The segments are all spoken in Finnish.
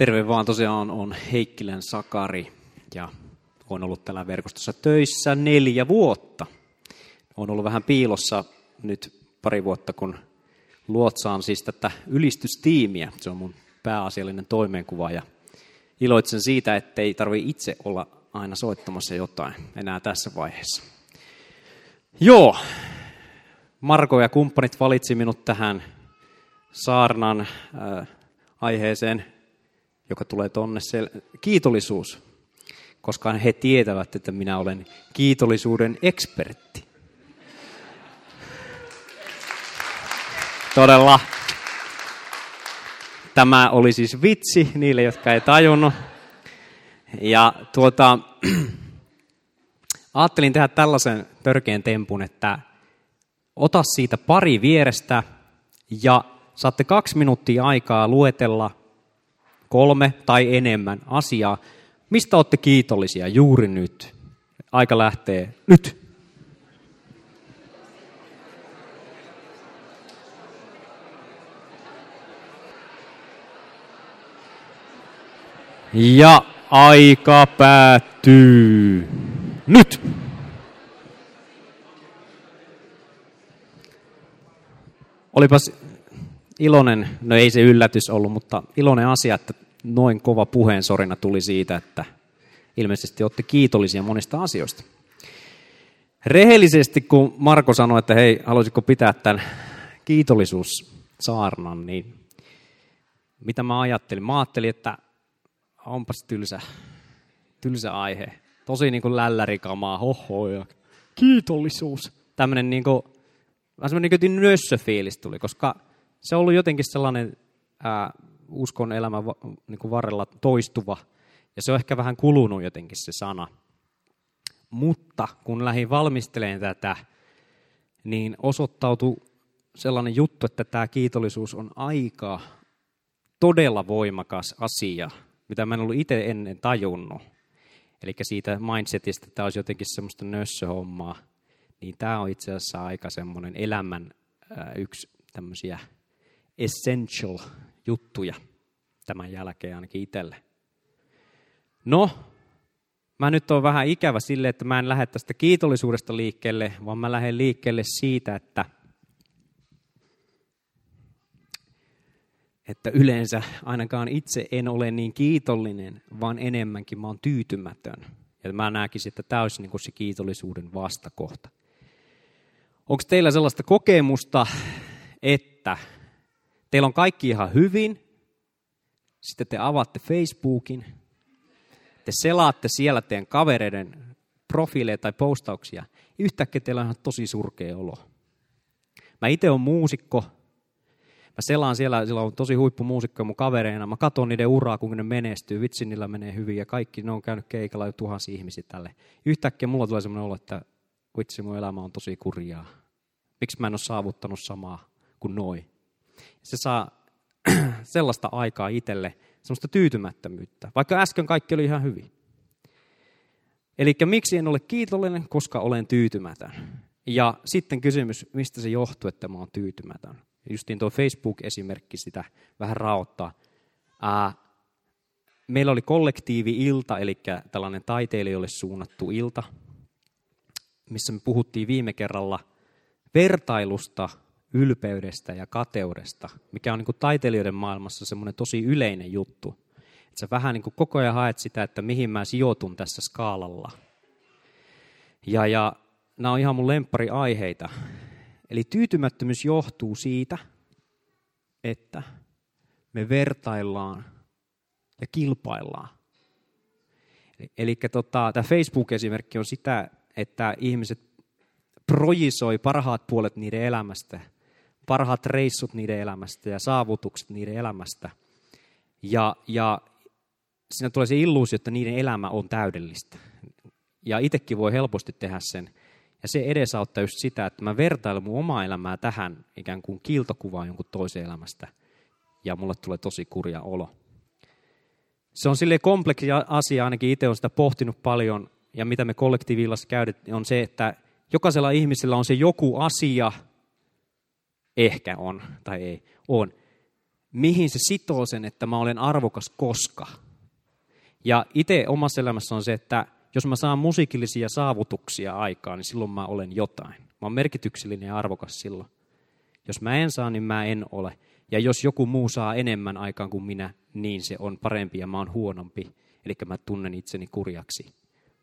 Terve vaan, tosiaan on Heikkilän Sakari ja olen ollut tällä verkostossa töissä neljä vuotta. Olen ollut vähän piilossa nyt pari vuotta, kun luotsaan siis tätä ylistystiimiä. Se on mun pääasiallinen toimenkuva ja iloitsen siitä, ettei tarvi itse olla aina soittamassa jotain enää tässä vaiheessa. Joo, Marko ja kumppanit valitsi minut tähän saarnan äh, aiheeseen joka tulee tonne, se kiitollisuus, koska he tietävät, että minä olen kiitollisuuden ekspertti. Todella. Tämä oli siis vitsi niille, jotka ei tajunnut. Ja tuota, ajattelin tehdä tällaisen törkeän tempun, että ota siitä pari vierestä ja saatte kaksi minuuttia aikaa luetella kolme tai enemmän asiaa, mistä olette kiitollisia juuri nyt. Aika lähtee nyt. Ja aika päättyy nyt. Olipas iloinen, no ei se yllätys ollut, mutta iloinen asia, että noin kova puheensorina tuli siitä, että ilmeisesti olette kiitollisia monista asioista. Rehellisesti, kun Marko sanoi, että hei, haluaisitko pitää tämän kiitollisuussaarnan, niin mitä mä ajattelin? Mä ajattelin, että onpas tylsä, tylsä aihe. Tosi niin kuin lällärikamaa, hoho ja kiitollisuus. Tämmöinen niin kuin, vähän semmoinen niin nössöfiilis tuli, koska se on ollut jotenkin sellainen ää, uskon elämän niin kuin varrella toistuva, ja se on ehkä vähän kulunut jotenkin se sana. Mutta kun lähdin valmistelemaan tätä, niin osoittautui sellainen juttu, että tämä kiitollisuus on aika todella voimakas asia, mitä mä en ollut itse ennen tajunnut. Eli siitä mindsetistä, että tämä olisi jotenkin semmoista nössöhommaa, niin tämä on itse asiassa aika semmoinen elämän yksi tämmöisiä essential juttuja tämän jälkeen ainakin itselle. No, mä nyt on vähän ikävä sille, että mä en lähde tästä kiitollisuudesta liikkeelle, vaan mä lähden liikkeelle siitä, että, että yleensä ainakaan itse en ole niin kiitollinen, vaan enemmänkin mä oon tyytymätön. Ja mä näkisin, että tämä olisi niin se kiitollisuuden vastakohta. Onko teillä sellaista kokemusta, että teillä on kaikki ihan hyvin, sitten te avaatte Facebookin, te selaatte siellä teidän kavereiden profiileja tai postauksia. Yhtäkkiä teillä on ihan tosi surkea olo. Mä itse olen muusikko. Mä selaan siellä, siellä on tosi huippumuusikkoja mun kavereina. Mä katson niiden uraa, kun ne menestyy. Vitsi, niillä menee hyvin ja kaikki, ne on käynyt keikalla jo tuhansia ihmisiä tälle. Yhtäkkiä mulla tulee sellainen olo, että vitsi, mun elämä on tosi kurjaa. Miksi mä en ole saavuttanut samaa kuin noi? Se saa sellaista aikaa itselle, sellaista tyytymättömyyttä, vaikka äsken kaikki oli ihan hyvin. Eli miksi en ole kiitollinen, koska olen tyytymätön. Ja sitten kysymys, mistä se johtuu, että mä oon tyytymätön. Justiin tuo Facebook-esimerkki sitä vähän raottaa. Ää, meillä oli kollektiivi-ilta, eli tällainen taiteilijoille suunnattu ilta, missä me puhuttiin viime kerralla vertailusta ylpeydestä ja kateudesta, mikä on niin kuin taiteilijoiden maailmassa semmoinen tosi yleinen juttu. Että sä vähän niin kuin koko ajan haet sitä, että mihin mä sijoitun tässä skaalalla. Ja, ja nämä on ihan mun aiheita. Eli tyytymättömyys johtuu siitä, että me vertaillaan ja kilpaillaan. Eli, eli tota, tämä Facebook-esimerkki on sitä, että ihmiset projisoi parhaat puolet niiden elämästä parhaat reissut niiden elämästä ja saavutukset niiden elämästä. Ja, ja siinä tulee se illuusio, että niiden elämä on täydellistä. Ja itsekin voi helposti tehdä sen. Ja se edesauttaa just sitä, että mä vertailen mun omaa elämää tähän ikään kuin kiiltokuvaan jonkun toisen elämästä. Ja mulle tulee tosi kurja olo. Se on sille kompleksi asia, ainakin itse olen sitä pohtinut paljon. Ja mitä me kollektiivillassa käydät, on se, että jokaisella ihmisellä on se joku asia, ehkä on tai ei, on, mihin se sitoo sen, että mä olen arvokas koska. Ja itse omassa elämässä on se, että jos mä saan musiikillisia saavutuksia aikaan, niin silloin mä olen jotain. Mä oon merkityksellinen ja arvokas silloin. Jos mä en saa, niin mä en ole. Ja jos joku muu saa enemmän aikaan kuin minä, niin se on parempi ja mä oon huonompi. Eli mä tunnen itseni kurjaksi.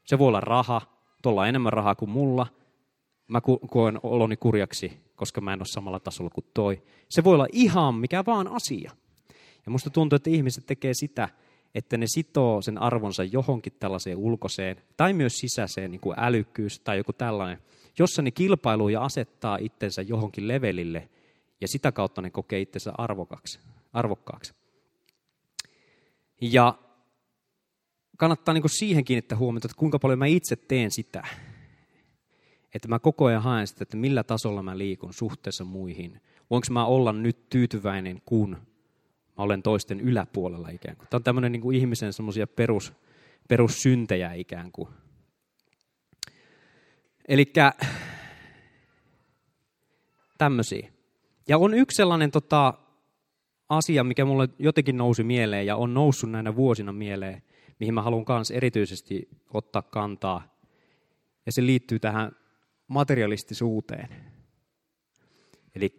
Se voi olla raha, tuolla enemmän rahaa kuin mulla. Mä koen oloni kurjaksi, koska mä en ole samalla tasolla kuin toi. Se voi olla ihan mikä vaan asia. Ja musta tuntuu, että ihmiset tekee sitä, että ne sitoo sen arvonsa johonkin tällaiseen ulkoiseen tai myös sisäiseen, niin kuin älykkyys tai joku tällainen, jossa ne kilpailuu ja asettaa itsensä johonkin levelille ja sitä kautta ne kokee itsensä arvokaksi, arvokkaaksi. Ja kannattaa niin kuin siihen kiinnittää huomiota, että kuinka paljon mä itse teen sitä. Että mä koko ajan haen sitä, että millä tasolla mä liikun suhteessa muihin. Voinko mä olla nyt tyytyväinen, kun mä olen toisten yläpuolella ikään kuin. Tämä on tämmöinen niin kuin ihmisen semmoisia perus, perussyntejä ikään kuin. Eli tämmöisiä. Ja on yksi sellainen tota, asia, mikä mulle jotenkin nousi mieleen ja on noussut näinä vuosina mieleen, mihin mä haluan myös erityisesti ottaa kantaa. Ja se liittyy tähän materialistisuuteen. Eli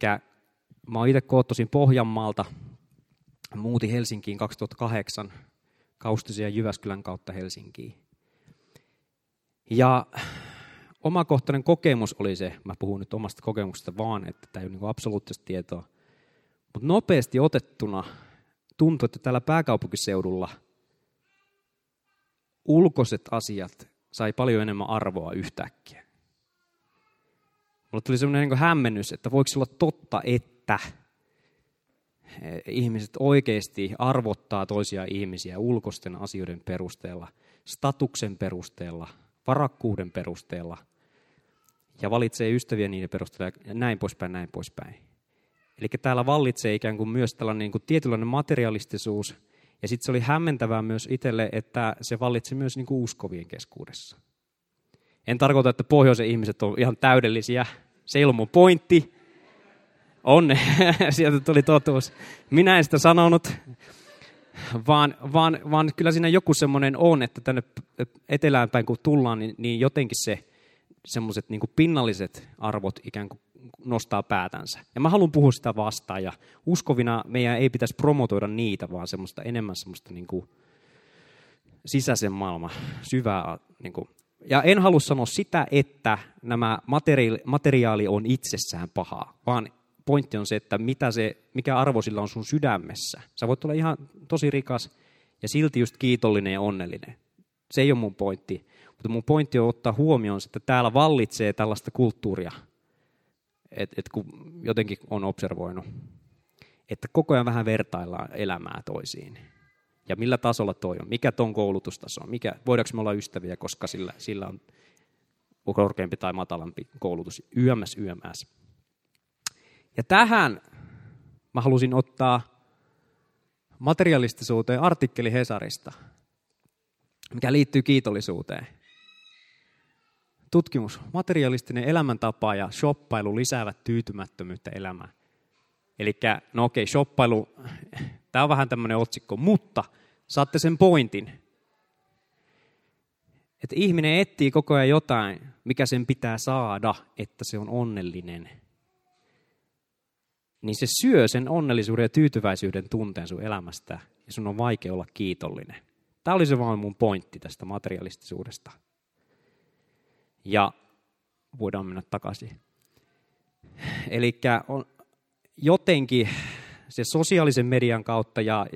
mä oon itse koottosin Pohjanmaalta, muutin Helsinkiin 2008, Kaustisen ja Jyväskylän kautta Helsinkiin. Ja omakohtainen kokemus oli se, mä puhun nyt omasta kokemuksesta vaan, että tämä ei ole niin absoluuttista tietoa, mutta nopeasti otettuna tuntui, että täällä pääkaupunkiseudulla ulkoiset asiat sai paljon enemmän arvoa yhtäkkiä. Mulle tuli sellainen niin hämmennys, että voiko olla totta, että ihmiset oikeasti arvottaa toisia ihmisiä ulkoisten asioiden perusteella, statuksen perusteella, varakkuuden perusteella ja valitsee ystäviä niiden perusteella ja näin poispäin, näin poispäin. Eli täällä vallitsee ikään kuin myös tällainen niin kuin tietynlainen materialistisuus ja sitten se oli hämmentävää myös itselle, että se vallitsi myös niin kuin uskovien keskuudessa. En tarkoita, että pohjoisen ihmiset on ihan täydellisiä. Se ei ollut mun pointti, Onne, sieltä tuli totuus. Minä en sitä sanonut, vaan, vaan, vaan kyllä siinä joku semmoinen on, että tänne etelään päin kun tullaan, niin, niin jotenkin se semmoiset niin pinnalliset arvot ikään kuin nostaa päätänsä. Ja mä haluan puhua sitä vastaan, ja uskovina meidän ei pitäisi promotoida niitä, vaan semmoista enemmän semmoista niin kuin sisäisen maailman syvää. Niin kuin. Ja en halua sanoa sitä, että nämä materiaali, materiaali on itsessään pahaa, vaan pointti on se, että mitä se, mikä arvo sillä on sun sydämessä. Sä voit olla ihan tosi rikas ja silti just kiitollinen ja onnellinen. Se ei ole mun pointti. Mutta mun pointti on ottaa huomioon, että täällä vallitsee tällaista kulttuuria, että et kun jotenkin on observoinut, että koko ajan vähän vertaillaan elämää toisiin. Ja millä tasolla toi on, mikä ton koulutustaso on, mikä, voidaanko me olla ystäviä, koska sillä, sillä on korkeampi tai matalampi koulutus, yömmäs yömmäs. Ja tähän mä halusin ottaa materialistisuuteen artikkeli Hesarista, mikä liittyy kiitollisuuteen. Tutkimus. Materialistinen elämäntapa ja shoppailu lisäävät tyytymättömyyttä elämään. Eli no okei, shoppailu, tämä on vähän tämmöinen otsikko, mutta saatte sen pointin. Että ihminen etsii koko ajan jotain, mikä sen pitää saada, että se on onnellinen niin se syö sen onnellisuuden ja tyytyväisyyden tunteen sun elämästä, ja sun on vaikea olla kiitollinen. Tämä oli se vaan mun pointti tästä materialistisuudesta. Ja voidaan mennä takaisin. Eli jotenkin se sosiaalisen median kautta ja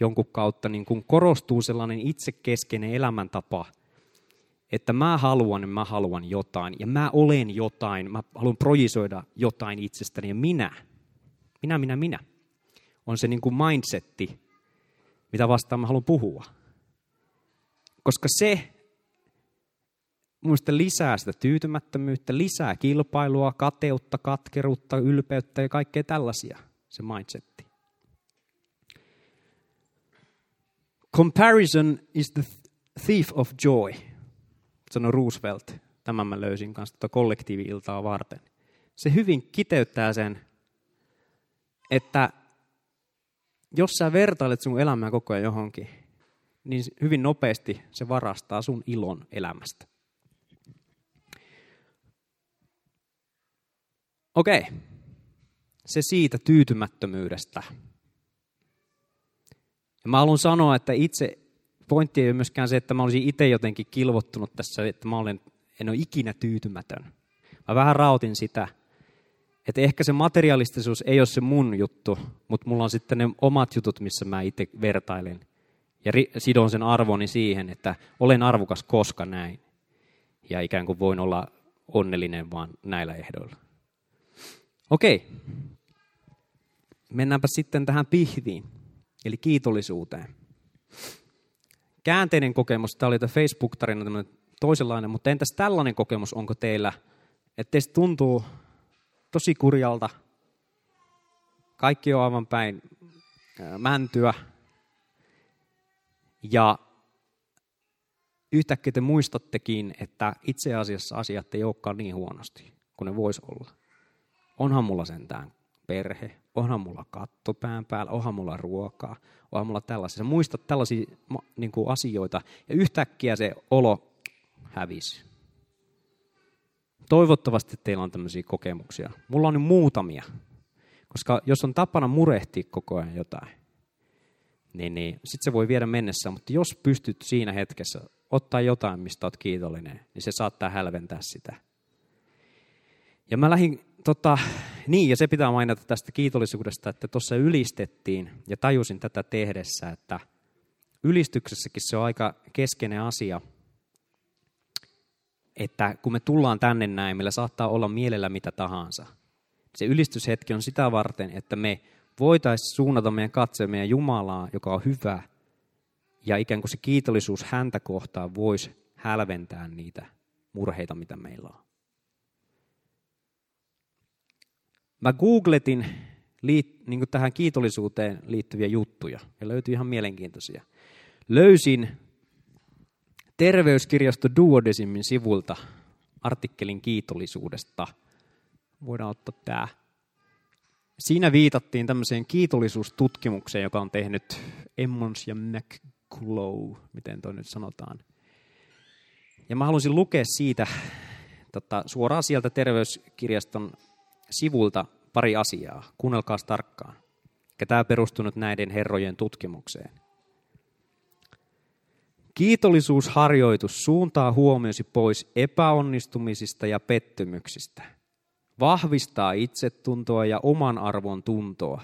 jonkun kautta niin kun korostuu sellainen itsekeskeinen elämäntapa, että mä haluan, mä haluan jotain ja mä olen jotain, mä haluan projisoida jotain itsestäni ja minä – minä, minä, minä. On se niin kuin mindsetti, mitä vastaan mä haluan puhua. Koska se muista lisää sitä tyytymättömyyttä, lisää kilpailua, kateutta, katkeruutta, ylpeyttä ja kaikkea tällaisia, se mindsetti. Comparison is the thief of joy, sanoi Roosevelt. Tämän mä löysin kanssa tuota kollektiivi-iltaa varten. Se hyvin kiteyttää sen että jos sä vertailet sun elämää koko ajan johonkin, niin hyvin nopeasti se varastaa sun ilon elämästä. Okei, se siitä tyytymättömyydestä. Ja mä haluan sanoa, että itse pointti ei ole myöskään se, että mä olisin itse jotenkin kilvottunut tässä, että mä olen, en ole ikinä tyytymätön. Mä vähän rautin sitä, että ehkä se materialistisuus ei ole se mun juttu, mutta mulla on sitten ne omat jutut, missä mä itse vertailen. Ja sidon sen arvoni siihen, että olen arvokas koska näin. Ja ikään kuin voin olla onnellinen vaan näillä ehdoilla. Okei. Mennäänpä sitten tähän pihviin, eli kiitollisuuteen. Käänteinen kokemus, tämä oli Facebook-tarina toisenlainen, mutta entäs tällainen kokemus? Onko teillä, että teistä tuntuu tosi kurjalta, kaikki on aivan päin mäntyä, ja yhtäkkiä te muistattekin, että itse asiassa asiat ei olekaan niin huonosti kuin ne voisi olla. Onhan mulla sentään perhe, onhan mulla katto pään päällä, onhan mulla ruokaa, onhan mulla tällaisia. Sä muistat tällaisia niin kuin asioita ja yhtäkkiä se olo hävisi. Toivottavasti teillä on tämmöisiä kokemuksia. Mulla on nyt muutamia, koska jos on tapana murehtia koko ajan jotain, niin, niin sitten se voi viedä mennessä, mutta jos pystyt siinä hetkessä ottaa jotain, mistä olet kiitollinen, niin se saattaa hälventää sitä. Ja mä lähdin, tota, niin ja se pitää mainita tästä kiitollisuudesta, että tuossa ylistettiin ja tajusin tätä tehdessä, että ylistyksessäkin se on aika keskeinen asia, että kun me tullaan tänne näin, meillä saattaa olla mielellä mitä tahansa. Se ylistyshetki on sitä varten, että me voitaisiin suunnata meidän katseemme Jumalaa, joka on hyvä, ja ikään kuin se kiitollisuus häntä kohtaan voisi hälventää niitä murheita, mitä meillä on. Mä googletin liit, niin tähän kiitollisuuteen liittyviä juttuja, ja löytyi ihan mielenkiintoisia. Löysin terveyskirjasto Duodesimin sivulta artikkelin kiitollisuudesta. Voidaan ottaa tämä Siinä viitattiin tämmöiseen kiitollisuustutkimukseen, joka on tehnyt Emmons ja McClough, miten toi nyt sanotaan. Ja mä halusin lukea siitä tota, suoraan sieltä terveyskirjaston sivulta pari asiaa. Kuunnelkaa tarkkaan. Ja tämä perustunut näiden herrojen tutkimukseen. Kiitollisuusharjoitus suuntaa huomiosi pois epäonnistumisista ja pettymyksistä – vahvistaa itsetuntoa ja oman arvon tuntoa.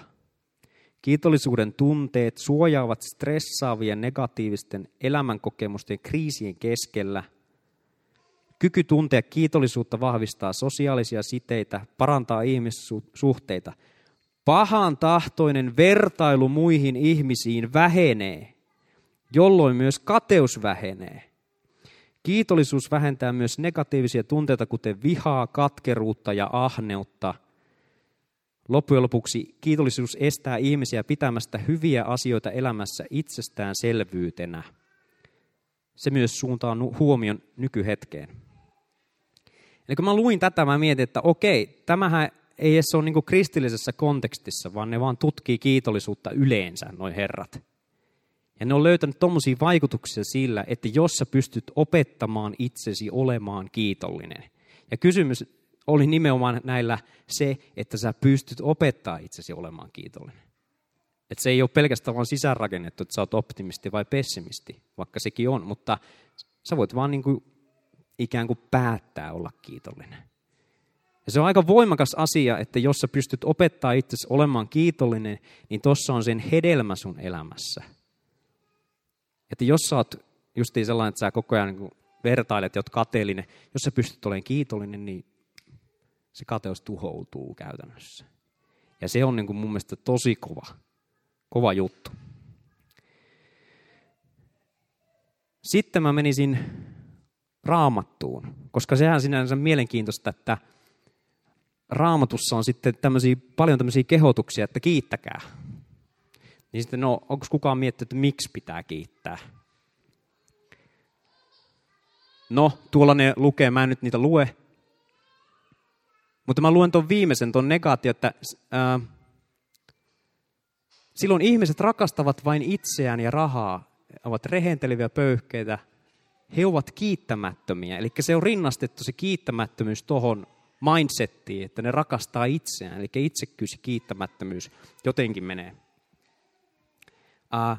Kiitollisuuden tunteet suojaavat stressaavien negatiivisten elämänkokemusten kriisien keskellä. Kyky tuntea kiitollisuutta vahvistaa sosiaalisia siteitä, parantaa ihmissuhteita. Pahan tahtoinen vertailu muihin ihmisiin vähenee, jolloin myös kateus vähenee. Kiitollisuus vähentää myös negatiivisia tunteita, kuten vihaa, katkeruutta ja ahneutta. Loppujen lopuksi kiitollisuus estää ihmisiä pitämästä hyviä asioita elämässä itsestäänselvyytenä. Se myös suuntaa huomion nykyhetkeen. Eli kun mä luin tätä, mä mietin, että okei, tämähän ei edes ole niin kristillisessä kontekstissa, vaan ne vaan tutkii kiitollisuutta yleensä, noin herrat. Ja ne on löytänyt tuommoisia vaikutuksia sillä, että jos sä pystyt opettamaan itsesi olemaan kiitollinen. Ja kysymys oli nimenomaan näillä se, että sä pystyt opettaa itsesi olemaan kiitollinen. Että se ei ole pelkästään vain sisäänrakennettu, että sä oot optimisti vai pessimisti, vaikka sekin on, mutta sä voit vaan niin kuin ikään kuin päättää olla kiitollinen. Ja se on aika voimakas asia, että jos sä pystyt opettaa itsesi olemaan kiitollinen, niin tossa on sen hedelmä sun elämässä – että jos sä oot justiin sellainen, että sä koko ajan niin vertailet ja oot kateellinen, jos sä pystyt olemaan kiitollinen, niin se kateus tuhoutuu käytännössä. Ja se on niin kuin mun mielestä tosi kova, kova juttu. Sitten mä menisin raamattuun, koska sehän sinänsä mielenkiintoista, että raamatussa on sitten tämmöisiä, paljon tämmöisiä kehotuksia, että kiittäkää. Niin sitten, no, onko kukaan miettinyt, että miksi pitää kiittää? No, tuolla ne lukee, mä en nyt niitä lue. Mutta mä luen tuon viimeisen, tuon negaatio, että ää, Silloin ihmiset rakastavat vain itseään ja rahaa, ovat rehenteleviä pöyhkeitä, he ovat kiittämättömiä. Eli se on rinnastettu se kiittämättömyys tuohon mindsettiin, että ne rakastaa itseään. Eli itsekkyys ja kiittämättömyys jotenkin menee. Uh,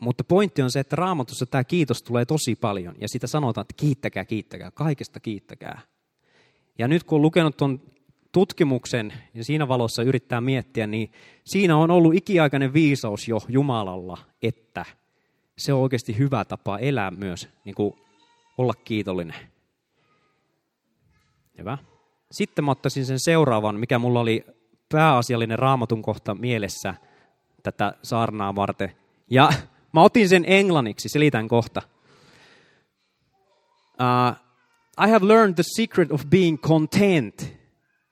mutta pointti on se, että raamatussa tämä kiitos tulee tosi paljon. Ja sitä sanotaan, että kiittäkää, kiittäkää, kaikesta kiittäkää. Ja nyt kun on lukenut tuon tutkimuksen ja siinä valossa yrittää miettiä, niin siinä on ollut ikiaikainen viisaus jo Jumalalla, että se on oikeasti hyvä tapa elää myös, niin kuin olla kiitollinen. Hyvä. Sitten mä ottaisin sen seuraavan, mikä mulla oli pääasiallinen raamatun kohta mielessä tätä saarnaa varten. Ja mä otin sen englanniksi, selitän kohta. Uh, I have learned the secret of being content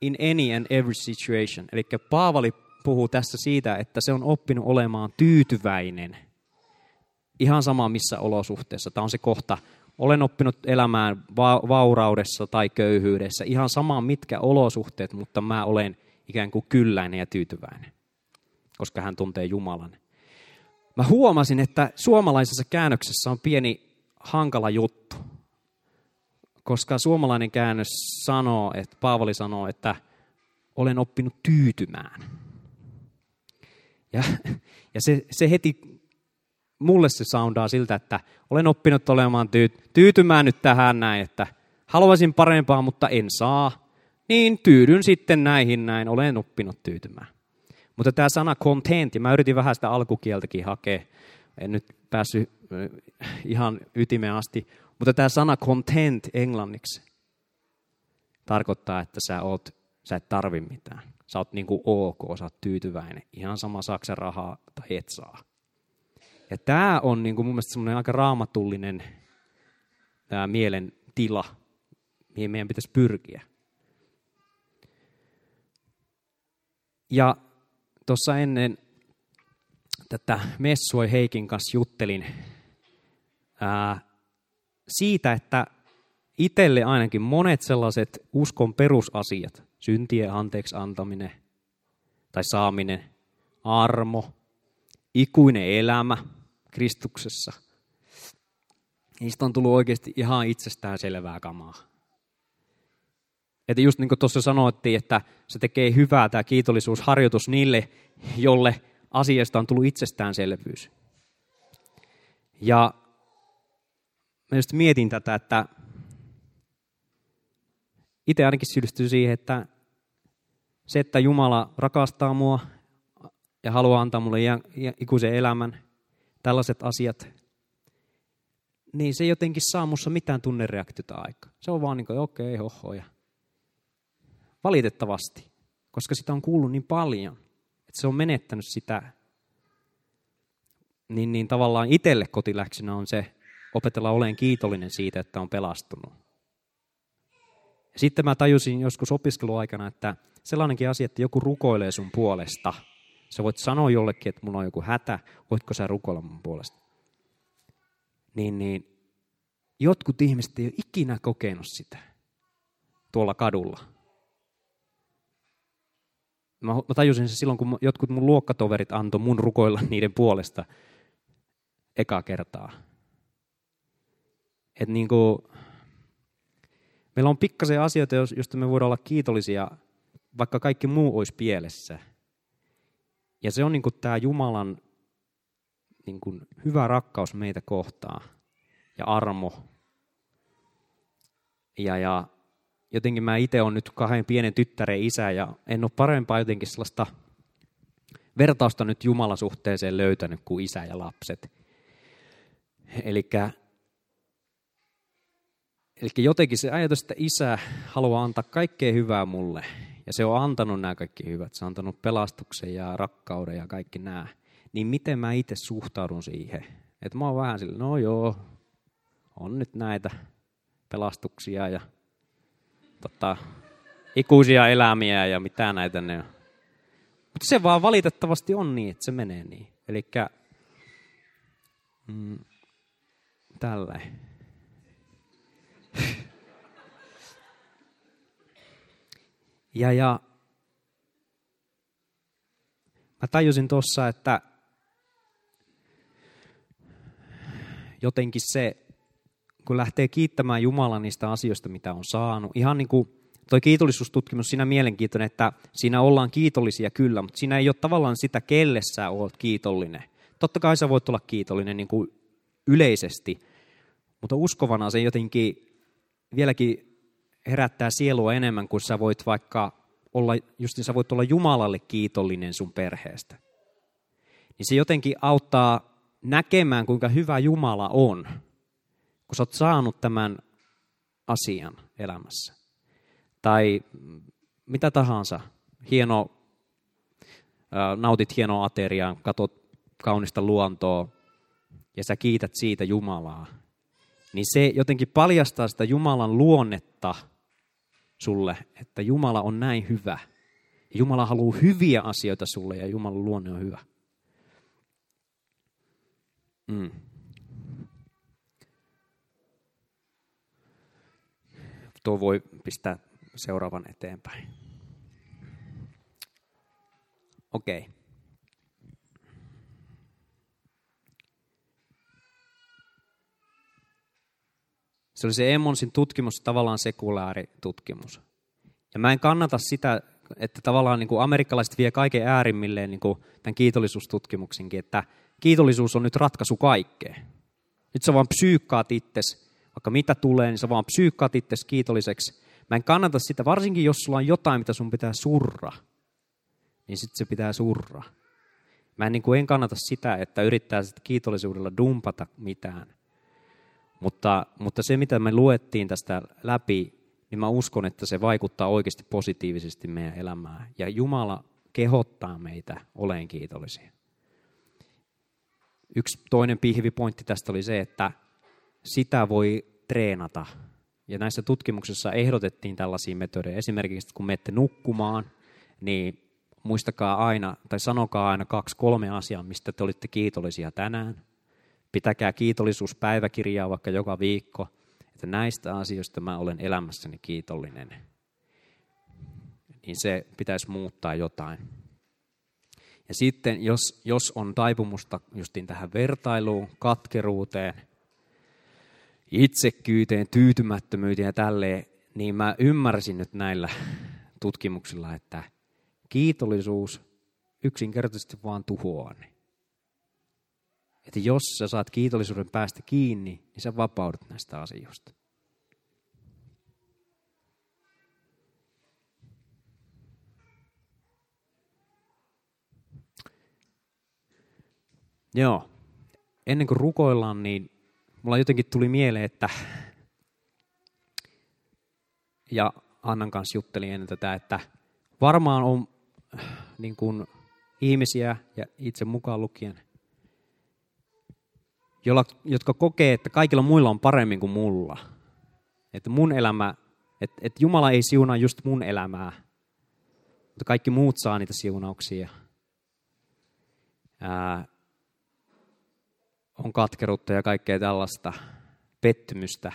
in any and every situation. Eli Paavali puhuu tässä siitä, että se on oppinut olemaan tyytyväinen. Ihan sama missä olosuhteessa. Tämä on se kohta. Olen oppinut elämään va- vauraudessa tai köyhyydessä. Ihan sama mitkä olosuhteet, mutta mä olen ikään kuin kylläinen ja tyytyväinen. Koska hän tuntee Jumalan. Mä huomasin, että suomalaisessa käännöksessä on pieni hankala juttu koska suomalainen käännös sanoo, että Paavali sanoo, että olen oppinut tyytymään. Ja, ja se, se heti, mulle se soundaa siltä, että olen oppinut olemaan tyy, tyytymään nyt tähän näin, että haluaisin parempaa, mutta en saa. Niin tyydyn sitten näihin näin, olen oppinut tyytymään. Mutta tämä sana content, mä yritin vähän sitä alkukieltäkin hakea, en nyt päässyt ihan ytimeen asti, mutta tämä sana content englanniksi tarkoittaa, että sä, oot, sä et tarvi mitään. Sä oot niinku ok, sä oot tyytyväinen. Ihan sama saksa rahaa tai et saa. Ja tämä on niinku mun mielestä semmoinen aika raamatullinen tämä mielen tila, mihin meidän pitäisi pyrkiä. Ja tuossa ennen tätä messua Heikin kanssa juttelin ää, siitä, että itselle ainakin monet sellaiset uskon perusasiat, syntien anteeksi antaminen tai saaminen, armo, ikuinen elämä Kristuksessa, niistä on tullut oikeasti ihan itsestään selvää kamaa. Että just niin kuin tuossa sanoittiin, että se tekee hyvää tämä kiitollisuusharjoitus niille, jolle asiasta on tullut itsestäänselvyys. Ja mä just mietin tätä, että itse ainakin syyllistyy siihen, että se, että Jumala rakastaa mua ja haluaa antaa mulle ikuisen elämän, tällaiset asiat, niin se jotenkin saa mussa mitään tunnereaktiota aikaa. Se on vaan niin kuin, okei, okay, hoho. Ja valitettavasti, koska sitä on kuullut niin paljon, että se on menettänyt sitä, niin, niin tavallaan itselle kotiläksynä on se, opetella olen kiitollinen siitä, että on pelastunut. Ja sitten mä tajusin joskus opiskeluaikana, että sellainenkin asia, että joku rukoilee sun puolesta. Sä voit sanoa jollekin, että mulla on joku hätä, voitko sä rukoilla mun puolesta? Niin, niin jotkut ihmiset ei ole ikinä kokenut sitä tuolla kadulla. Mä, mä tajusin se silloin, kun jotkut mun luokkatoverit antoi mun rukoilla niiden puolesta eka kertaa. Että niin kuin, meillä on pikkasen asioita, joista me voidaan olla kiitollisia, vaikka kaikki muu olisi pielessä. Ja se on niin tämä Jumalan niin kuin hyvä rakkaus meitä kohtaan ja armo. Ja, ja jotenkin mä itse olen nyt kahden pienen tyttären isä ja en ole parempaa jotenkin sellaista vertausta nyt Jumalasuhteeseen löytänyt kuin isä ja lapset. Eli Eli jotenkin se ajatus, että isä haluaa antaa kaikkea hyvää mulle, ja se on antanut nämä kaikki hyvät, se on antanut pelastuksen ja rakkauden ja kaikki nämä, niin miten mä itse suhtaudun siihen? Että mä oon vähän sillä, no joo, on nyt näitä pelastuksia ja tota, ikuisia elämiä ja mitä näitä ne on. Mutta se vaan valitettavasti on niin, että se menee niin. Eli mm, tälleen. Ja, ja mä tajusin tuossa, että jotenkin se, kun lähtee kiittämään Jumalaa niistä asioista, mitä on saanut, ihan niin kuin toi kiitollisuustutkimus siinä mielenkiintoinen, että siinä ollaan kiitollisia kyllä, mutta siinä ei ole tavallaan sitä, kelle sä oot kiitollinen. Totta kai sä voit olla kiitollinen niin kuin yleisesti, mutta uskovana se jotenkin vieläkin herättää sielua enemmän, kun sä voit vaikka olla, just niin sä voit olla Jumalalle kiitollinen sun perheestä. Niin se jotenkin auttaa näkemään, kuinka hyvä Jumala on, kun sä oot saanut tämän asian elämässä. Tai mitä tahansa, hieno, nautit hienoa ateriaa, katot kaunista luontoa ja sä kiität siitä Jumalaa, niin se jotenkin paljastaa sitä Jumalan luonnetta sulle, että Jumala on näin hyvä. Jumala haluaa hyviä asioita sulle ja Jumalan luonne on hyvä. Mm. Tuo voi pistää seuraavan eteenpäin. Okei. Okay. Se oli se Emmonsin tutkimus, tavallaan sekulaari-tutkimus. Ja mä en kannata sitä, että tavallaan niin kuin amerikkalaiset vie kaiken äärimmilleen niin kuin tämän kiitollisuustutkimuksenkin, että kiitollisuus on nyt ratkaisu kaikkeen. Nyt sä vaan psyykkaat itses, vaikka mitä tulee, niin sä vaan psyykkaat itses kiitolliseksi. Mä en kannata sitä, varsinkin jos sulla on jotain, mitä sun pitää surra, niin sitten se pitää surra. Mä en, niin kuin en kannata sitä, että yrittää sit kiitollisuudella dumpata mitään. Mutta, mutta se, mitä me luettiin tästä läpi, niin mä uskon, että se vaikuttaa oikeasti positiivisesti meidän elämään. Ja Jumala kehottaa meitä oleen kiitollisia. Yksi toinen pihvipointti tästä oli se, että sitä voi treenata. Ja näissä tutkimuksissa ehdotettiin tällaisia metodeja. Esimerkiksi kun menette nukkumaan, niin muistakaa aina, tai sanokaa aina kaksi, kolme asiaa, mistä te olitte kiitollisia tänään. Pitäkää kiitollisuuspäiväkirjaa vaikka joka viikko, että näistä asioista mä olen elämässäni kiitollinen. Niin se pitäisi muuttaa jotain. Ja sitten, jos, jos on taipumusta justiin tähän vertailuun, katkeruuteen, itsekyyteen, tyytymättömyyteen ja tälleen, niin mä ymmärsin nyt näillä tutkimuksilla, että kiitollisuus yksinkertaisesti vaan tuhoaa ne. Että jos sä saat kiitollisuuden päästä kiinni, niin sä vapaudut näistä asioista. Joo. Ennen kuin rukoillaan, niin mulla jotenkin tuli mieleen, että ja Annan kanssa juttelin ennen tätä, että varmaan on niin kuin, ihmisiä ja itse mukaan lukien, jolla, jotka kokee, että kaikilla muilla on paremmin kuin mulla. Että mun elämä, että, että Jumala ei siunaa just mun elämää, mutta kaikki muut saa niitä siunauksia. Ää, on katkeruutta ja kaikkea tällaista, pettymystä.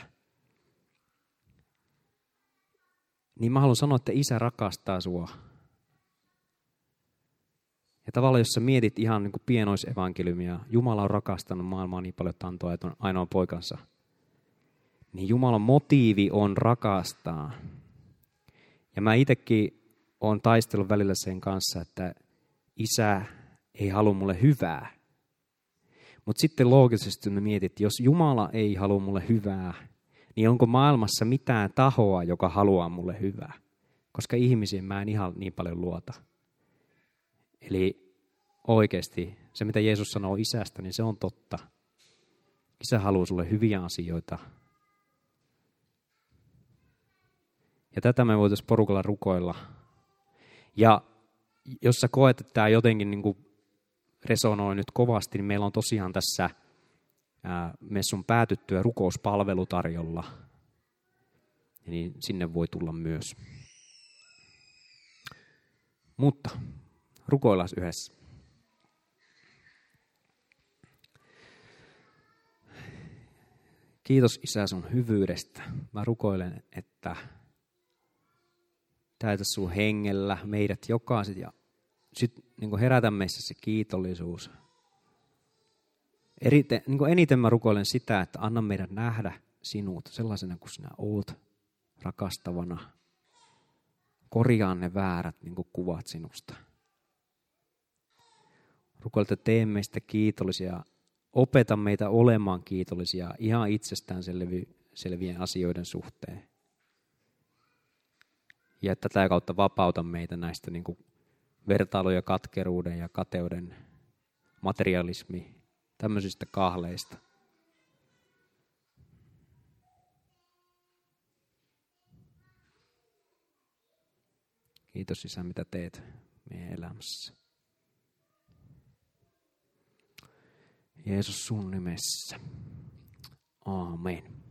Niin mä haluan sanoa, että isä rakastaa sua. Ja tavallaan, jos sä mietit ihan niin kuin pienoisevankeliumia, Jumala on rakastanut maailmaa niin paljon, että antoi ainoa poikansa. Niin Jumalan motiivi on rakastaa. Ja mä itsekin olen taistellut välillä sen kanssa, että isä ei halua mulle hyvää. Mutta sitten loogisesti me mietit, että jos Jumala ei halua mulle hyvää, niin onko maailmassa mitään tahoa, joka haluaa mulle hyvää? Koska ihmisiin mä en ihan niin paljon luota. Eli oikeasti se, mitä Jeesus sanoo isästä, niin se on totta. Isä haluaa sulle hyviä asioita. Ja tätä me voitaisiin porukalla rukoilla. Ja jos sä koet, että tämä jotenkin niin kuin resonoi nyt kovasti, niin meillä on tosiaan tässä messun päätyttyä rukouspalvelu tarjolla. Niin sinne voi tulla myös. Mutta rukoillaan yhdessä. Kiitos Isä sun hyvyydestä. Mä rukoilen, että täytä sun hengellä meidät jokaiset ja sit, niin herätä meissä se kiitollisuus. Erite, niin eniten mä rukoilen sitä, että anna meidän nähdä sinut sellaisena kuin sinä oot, rakastavana. Korjaa ne väärät niin kuvat sinusta. Rukoilen, että tee meistä kiitollisia. Opeta meitä olemaan kiitollisia ihan itsestään selvien asioiden suhteen. Ja tätä kautta vapauta meitä näistä niin kuin vertailuja katkeruuden ja kateuden, materialismi, tämmöisistä kahleista. Kiitos Isä, mitä teet meidän elämässä. Jeesus sun nimessä. Amen.